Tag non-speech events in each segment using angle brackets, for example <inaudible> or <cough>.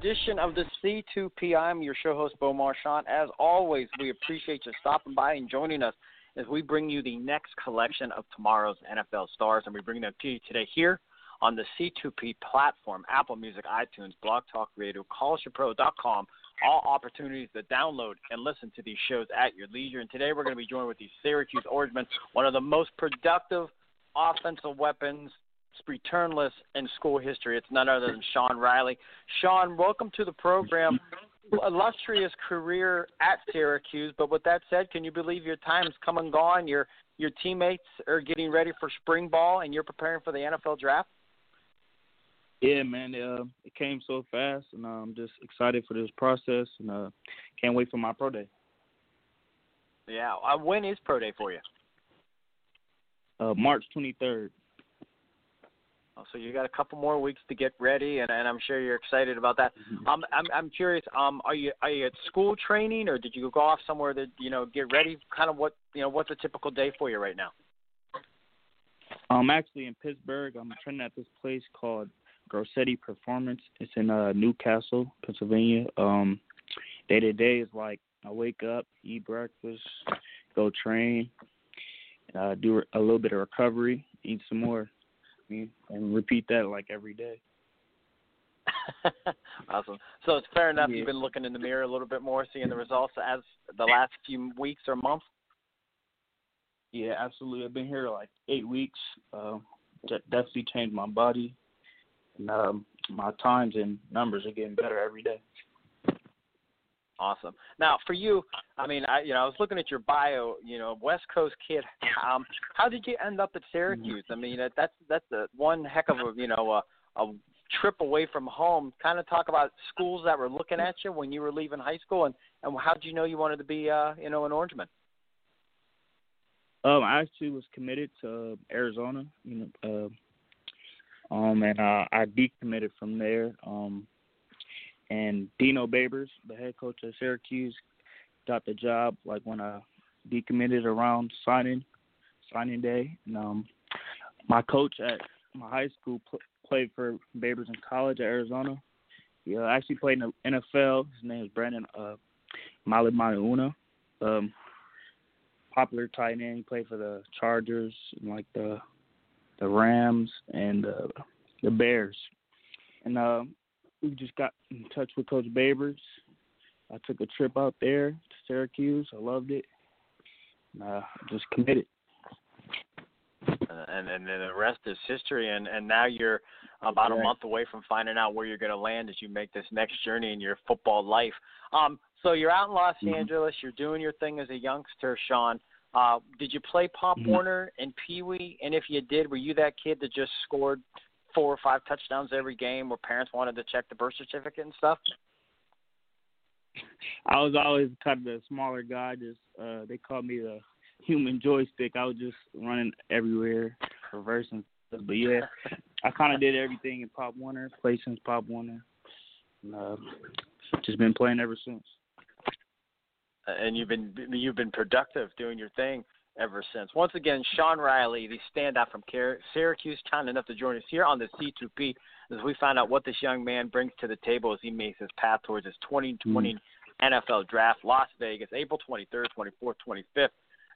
Edition of the C2P. I'm your show host, Bo Marchionte. As always, we appreciate you stopping by and joining us as we bring you the next collection of tomorrow's NFL stars, and we bring them to you today here on the C2P platform, Apple Music, iTunes, Blog Talk Radio, CollegePro.com, all opportunities to download and listen to these shows at your leisure. And today we're going to be joined with the Syracuse Orangemen, one of the most productive offensive weapons returnless in school history. It's none other than Sean Riley. Sean, welcome to the program. Illustrious career at Syracuse, but with that said, can you believe your time's come and gone? Your your teammates are getting ready for spring ball, and you're preparing for the NFL draft. Yeah, man, uh, it came so fast, and uh, I'm just excited for this process, and uh, can't wait for my pro day. Yeah, uh, when is pro day for you? Uh, March 23rd. Oh, So you got a couple more weeks to get ready, and, and I'm sure you're excited about that. Um, I'm I'm curious. Um, are you are you at school training, or did you go off somewhere to you know get ready? Kind of what you know what's a typical day for you right now? I'm actually in Pittsburgh. I'm training at this place called Grossetti Performance. It's in uh, New Castle, Pennsylvania. Um, day to day is like I wake up, eat breakfast, go train, uh, do a little bit of recovery, eat some more, and repeat that like every day. <laughs> awesome. So it's fair enough. Yeah. You've been looking in the mirror a little bit more, seeing the <laughs> results as the last few weeks or months. Yeah, absolutely. I've been here like eight weeks. Uh, de- definitely changed my body, and um, my times and numbers are getting better every day. Awesome. Now, for you, I mean, I you know, I was looking at your bio. You know, West Coast kid. Um, how did you end up at Syracuse? I mean, that's that's a one heck of a you know a, a trip away from home. Kind of talk about schools that were looking at you when you were leaving high school, and and how did you know you wanted to be uh you know an Orangeman? Um, I actually was committed to Arizona, you know, uh, um, and uh, I decommitted from there. Um, and Dino Babers, the head coach of Syracuse, got the job like when I decommitted around signing signing day. And um, my coach at my high school pl- played for Babers in college at Arizona. He uh, actually played in the NFL. His name is Brandon uh, Manumaleuna. Um, popular tight end. He played for the Chargers, and like the the Rams, and uh, the Bears. And uh, we just got in touch with Coach Babers. I took a trip out there to Syracuse. I loved it. Uh, just committed. Uh, and and then the rest is history. And and now you're about a month away from finding out where you're going to land as you make this next journey in your football life. Um, so you're out in Los Mhm. Angeles. You're doing your thing as a youngster, Sean. Uh, did you play Pop Mhm. Warner and Pee Wee? And if you did, were you that kid that just scored four or five touchdowns every game, where parents wanted to check the birth certificate and stuff? I was always kind of the smaller guy. Just uh, they called me the human joystick. I was just running everywhere, reversing stuff. But yeah, I kind of did everything in Pop Warner, played since Pop Warner, and uh, just been playing ever since. and you've been you've been productive doing your thing ever since. Once again, Sean Riley, the standout from Syracuse, kind enough to join us here on the C2P as we find out what this young man brings to the table as he makes his path towards his 2020 NFL Draft, Las Vegas, April 23rd, 24th, 25th.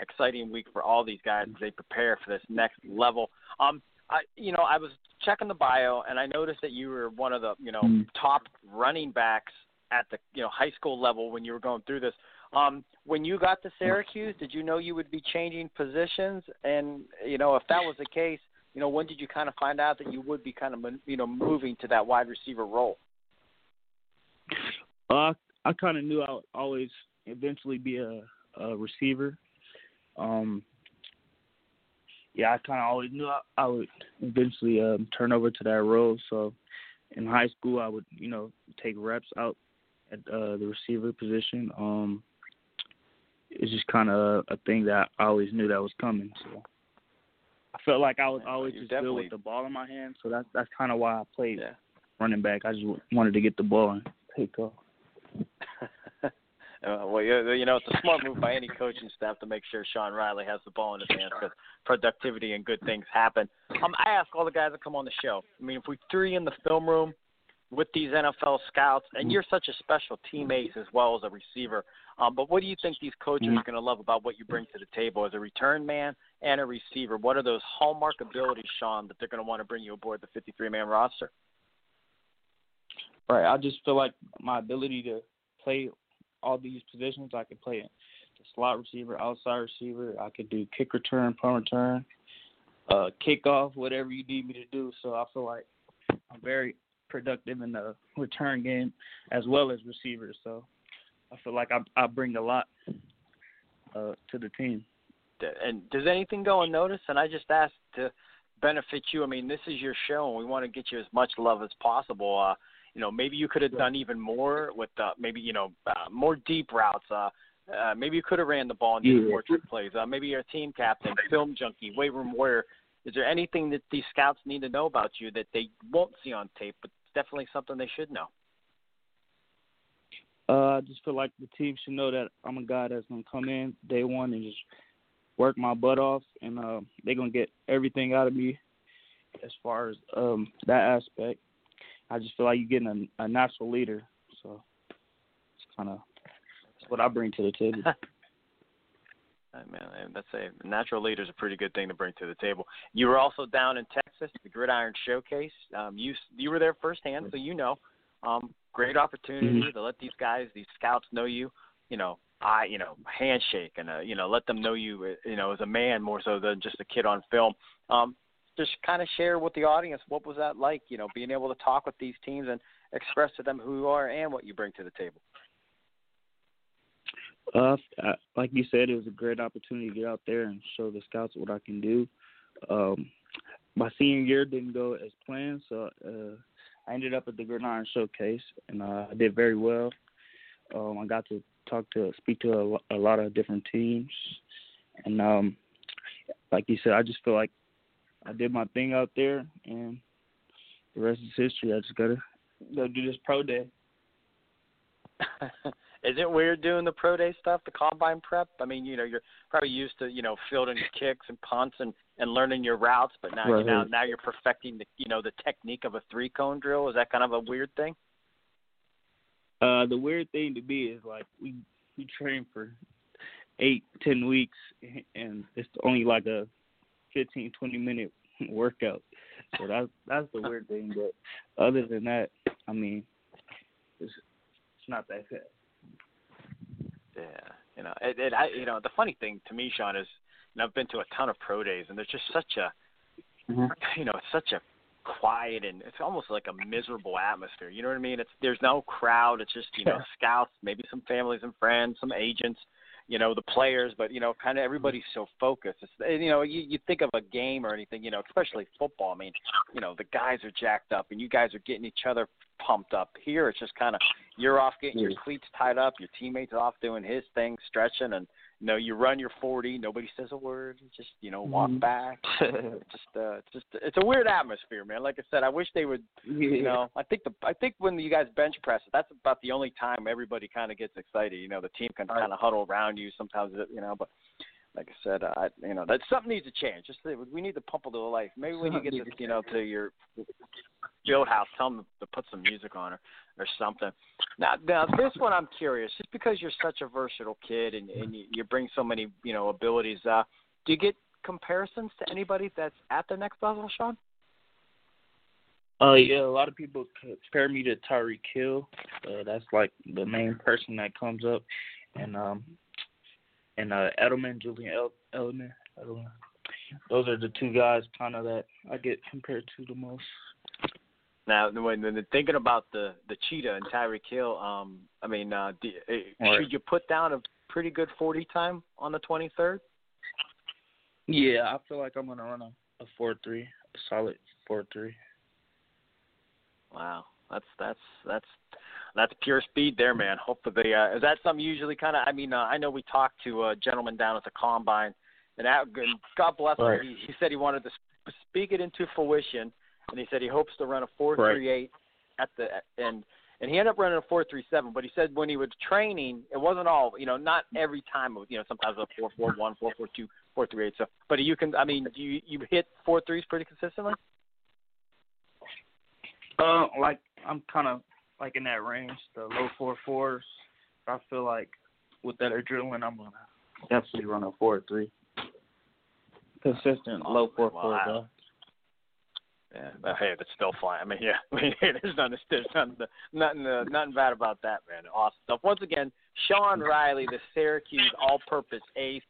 Exciting week for all these guys as they prepare for this next level. Um, I, you know, I was checking the bio and I noticed that you were one of the, you know, Mm. top running backs at the, you know, high school level when you were going through this. Um, when you got to Syracuse, did you know you would be changing positions? And you know, if that was the case, you know, when did you kind of find out that you would be kind of, you know, moving to that wide receiver role? Uh, I kind of knew I would always eventually be a, a receiver. Um, yeah, I kind of always knew I, I would eventually um, turn over to that role. So in high school, I would you know take reps out at uh, the receiver position. Um, it's just kind of a thing that I always knew that was coming. So I felt like I was always You're just good with the ball in my hand. So that's that's kind of why I played Yeah. running back. I just wanted to get the ball and take off. <laughs> Uh, well, you, you know, it's a smart move by any coaching staff to make sure Sean Riley has the ball in his hands because productivity and good things happen. Um, I ask all the guys that come on the show. I mean, if we threw you in the film room with these NFL scouts, and you're such a special teammate as well as a receiver, um, but what do you think these coaches are going to love about what you bring to the table as a return man and a receiver? What are those hallmark abilities, Sean, that they're going to want to bring you aboard the 53-man roster? Right. I just feel like my ability to play all these positions, I can play the slot receiver, outside receiver. I could do kick return, punt return, uh, kickoff, whatever you need me to do. So I feel like I'm very productive in the return game as well as receivers. So I feel like I, I bring a lot uh, to the team. and does anything go unnoticed? And I just asked to benefit you. I mean, this is your show, and we want to get you as much love as possible. Uh, you know, maybe you could have done even more with uh, maybe you know uh, more deep routes. Uh, uh, maybe you could have ran the ball and did Yeah. more trick plays. Uh, maybe you're a team captain, film junkie, weight room warrior. Is there anything that these scouts need to know about you that they won't see on tape, but definitely something they should know? Uh, I just feel like the team should know that I'm a guy that's gonna come in day one and just work my butt off, and uh, they're gonna get everything out of me as far as um, that aspect. I just feel like you're getting a, a natural leader, so it's kind of what I bring to the table. <laughs> I mean, that's a natural leader is a pretty good thing to bring to the table. You were also down in Texas, the Gridiron Showcase. Um, you you were there firsthand, so you know. Um, great opportunity Mhm. to let these guys, these scouts, know you. You know, I you know handshake and uh, you know let them know you uh, you know as a man more so than just a kid on film. Um, just kind of share with the audience what was that like. You know, being able to talk with these teams and express to them who you are and what you bring to the table. Uh, like you said, it was a great opportunity to get out there and show the scouts what I can do. Um, my senior year didn't go as planned, so uh, I ended up at the Gridiron Showcase, and uh, I did very well. Um, I got to talk to, speak to a, a lot of different teams, and um, like you said, I just feel like I did my thing out there, and the rest is history. I just gotta go do this pro day. <laughs> Is it weird doing the pro day stuff, the combine prep? I mean, you know, you're probably used to, you know, fielding kicks and punts and and learning your routes, but now you Right. now now you're perfecting the, you know, the technique of a three cone drill. Is that kind of a weird thing? Uh, the weird thing to be is like we we train for eight, ten weeks, and it's only like a fifteen, twenty minute workout. So that's that's the weird thing. But other than that, I mean, it's it's not that bad. Yeah, you know, it, it, I, you know, the funny thing to me, Sean, is, know, I've been to a ton of pro days, and there's just such a, mm-hmm. you know, such a quiet and it's almost like a miserable atmosphere. You know what I mean? It's there's no crowd. It's just you know Yeah. scouts, maybe some families and friends, some agents, you know, the players, but you know, kind of everybody's so focused. It's you know, you you think of a game or anything, you know, especially football. I mean, you know, the guys are jacked up and you guys are getting each other pumped up. Here, it's just kind of you're off getting your mm. cleats tied up, your teammates off doing his thing, stretching, and you know, you run your 40, nobody says a word, you just you know, walk Mhm. back. <laughs> just uh, it's just it's a weird atmosphere, man. Like I said, I wish they would you know, I think the I think when you guys bench press, that's about the only time everybody kind of gets excited. You know, the team can kind of huddle around you sometimes. You know, but like I said, uh, I you know that something needs to change. Just we need to pump a little life. Maybe when you get to you know to your field house, tell them to put some music on or or something. Now, now this one I'm curious, just because you're such a versatile kid and and you, you bring so many you know abilities. Uh, do you get comparisons to anybody that's at the next level, Sean? Uh, yeah, a lot of people compare me to Tyreek Hill. Uh, that's like the main person that comes up, and um, and uh, Edelman, Julian El- Edelman, Edelman. Those are the two guys kind of that I get compared to the most. Now, when, when thinking about the the cheetah and Tyreek Hill, um, I mean, uh, do, uh, Right. should you put down a pretty good 40 time on the 23rd? Yeah, I feel like I'm gonna run a, a four three, a solid four three. Wow, that's that's that's that's pure speed there, man. Hopefully, uh, is that something usually kind of? I mean, uh, I know we talked to a gentleman down at the combine, and that, and God bless Right. him. He, he said he wanted to speak it into fruition, and he said he hopes to run a four three eight at the end. and he ended up running a four three seven. But he said when he was training, it wasn't all you know, not every time. It was, you know, sometimes a four four one, four four two, four three eight. So, but you can. I mean, do you you hit four threes pretty consistently? Uh, like I'm kind of like in that range, the low four fours. I feel like with that adrenaline, I'm gonna definitely run a four three. Consistent low four four Wow. though. Yeah, but hey, that's still fine. I mean, <laughs> yeah, I mean, hey, there's nothing, there's nothing, nothing, uh, nothing bad about that, man. Awesome stuff. Once again, Sean Riley, the Syracuse all-purpose ace,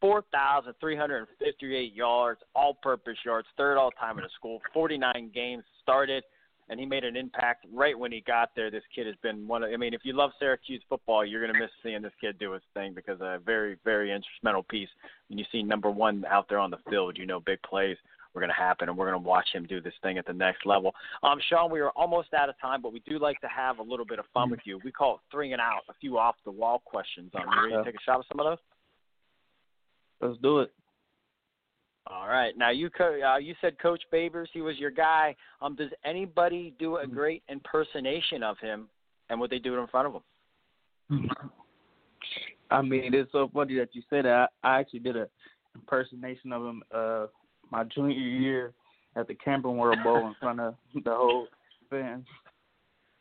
four thousand three hundred and fifty-eight yards, all-purpose yards, third all-time in the school, forty-nine games started, and he made an impact right when he got there. This kid has been one of. I mean, if you love Syracuse football, you're gonna miss seeing this kid do his thing because a very, very instrumental piece. When you see number one out there on the field, you know big plays were going to happen, and we're going to watch him do this thing at the next level. Um, Sean, we are almost out of time, but we do like to have a little bit of fun with you. We call it three and out, a few off the wall questions. Um, you ready to take a shot at some of those? Let's do it. All right. Now you co- uh, you said Coach Babers, he was your guy. Um, does anybody do a great impersonation of him, and would they do it in front of him? I mean, it's so funny that you said that. I, I actually did a impersonation of him uh my junior year at the Camping World Bowl in front of the whole fans.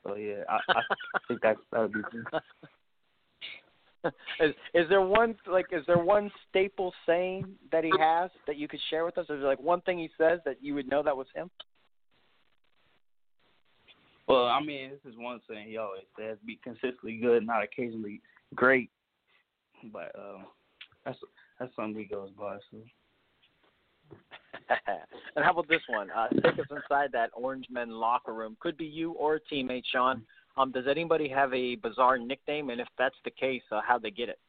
So yeah, I, I think that that would be good. <laughs> is is there one like is there one staple saying that he has that you could share with us? Is there like one thing he says that you would know that was him? Well, I mean, this is one thing he always says: be consistently good, not occasionally great. But um, that's that's something he goes by. So <laughs> and how about this one? Uh, take us inside that Orange Men locker room. Could be you or a teammate, Sean. Um, does anybody have a bizarre nickname? And if that's the case, uh, how'd they get it?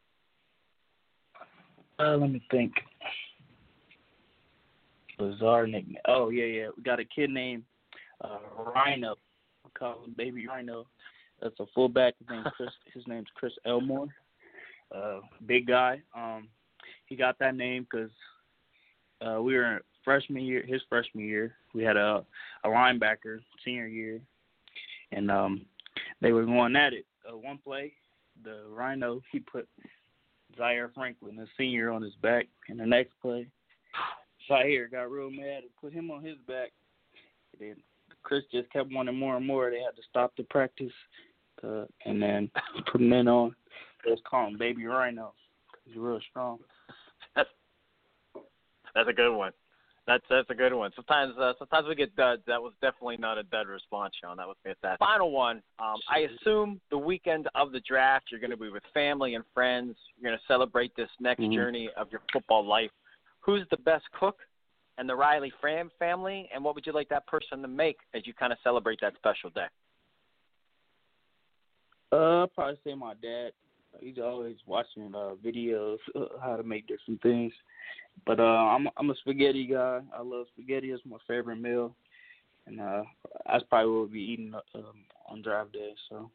uh, let me think. Bizarre nickname. Oh yeah, yeah. We got a kid named uh, Rhino. We call him Baby Rhino. That's a fullback. His name's Chris. <laughs> His name's Chris Elmore. Uh, big guy. Um, he got that name because uh, we were freshman year. His freshman year, we had a a linebacker senior year, and um, they were going at it. Uh, one play, the Rhino he put Zaire Franklin, the senior, on his back, and the next play, Zaire got real mad and put him on his back. And then Chris just kept wanting more and more. They had to stop the practice, uh, and then <laughs> him in on. Let's call him Baby Rhino. He's real strong. That's a good one. That's that's a good one. Sometimes uh, sometimes we get duds. That was definitely not a dud response, Sean. That was fantastic. Final one. Um, I assume the weekend of the draft, you're going to be with family and friends. You're going to celebrate this next Mhm. journey of your football life. Who's the best cook and the Riley Fram family, and what would you like that person to make as you kind of celebrate that special day? Uh, I'd probably say my dad. He's always watching uh videos uh, how to make different things. But uh, I'm I'm a spaghetti guy. I love spaghetti. It's my favorite meal, and uh, that's probably what we'll be eating um, on drive day. So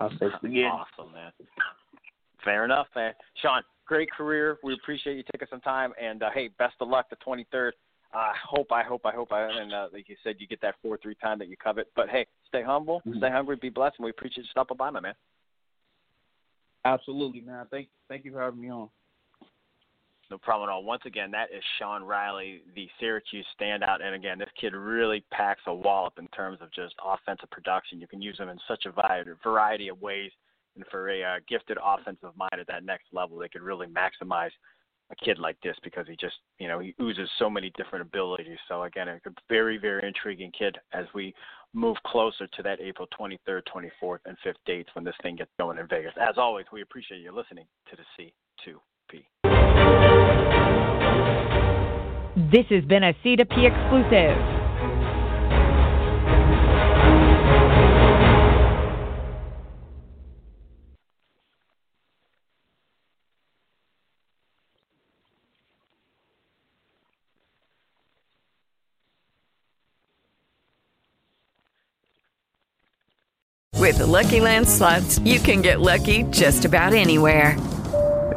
I'll say spaghetti. Awesome, man. Fair enough, man. Sean, great career. We appreciate you taking some time, and uh, hey, best of luck the 23rd. I hope, I hope, I hope, I, and uh, like you said, you get that four-three time that you covet. But hey, stay humble, Mhm. stay hungry, be blessed, and we appreciate you stopping by, my man. Absolutely, man. Thank thank you for having me on. No problem at all. Once again, that is Sean Riley, the Syracuse standout. And again, this kid really packs a wallop in terms of just offensive production. You can use him in such a variety, of ways. And for a uh, gifted offensive mind at that next level, they could really maximize a kid like this because he just, you know, he oozes so many different abilities. So again, a very, very intriguing kid as we move closer to that April 23rd, 24th, and 5th dates when this thing gets going in Vegas. As always, we appreciate you listening to the C2P. This has been a C2P exclusive. With the Lucky Land slots, you can get lucky just about anywhere.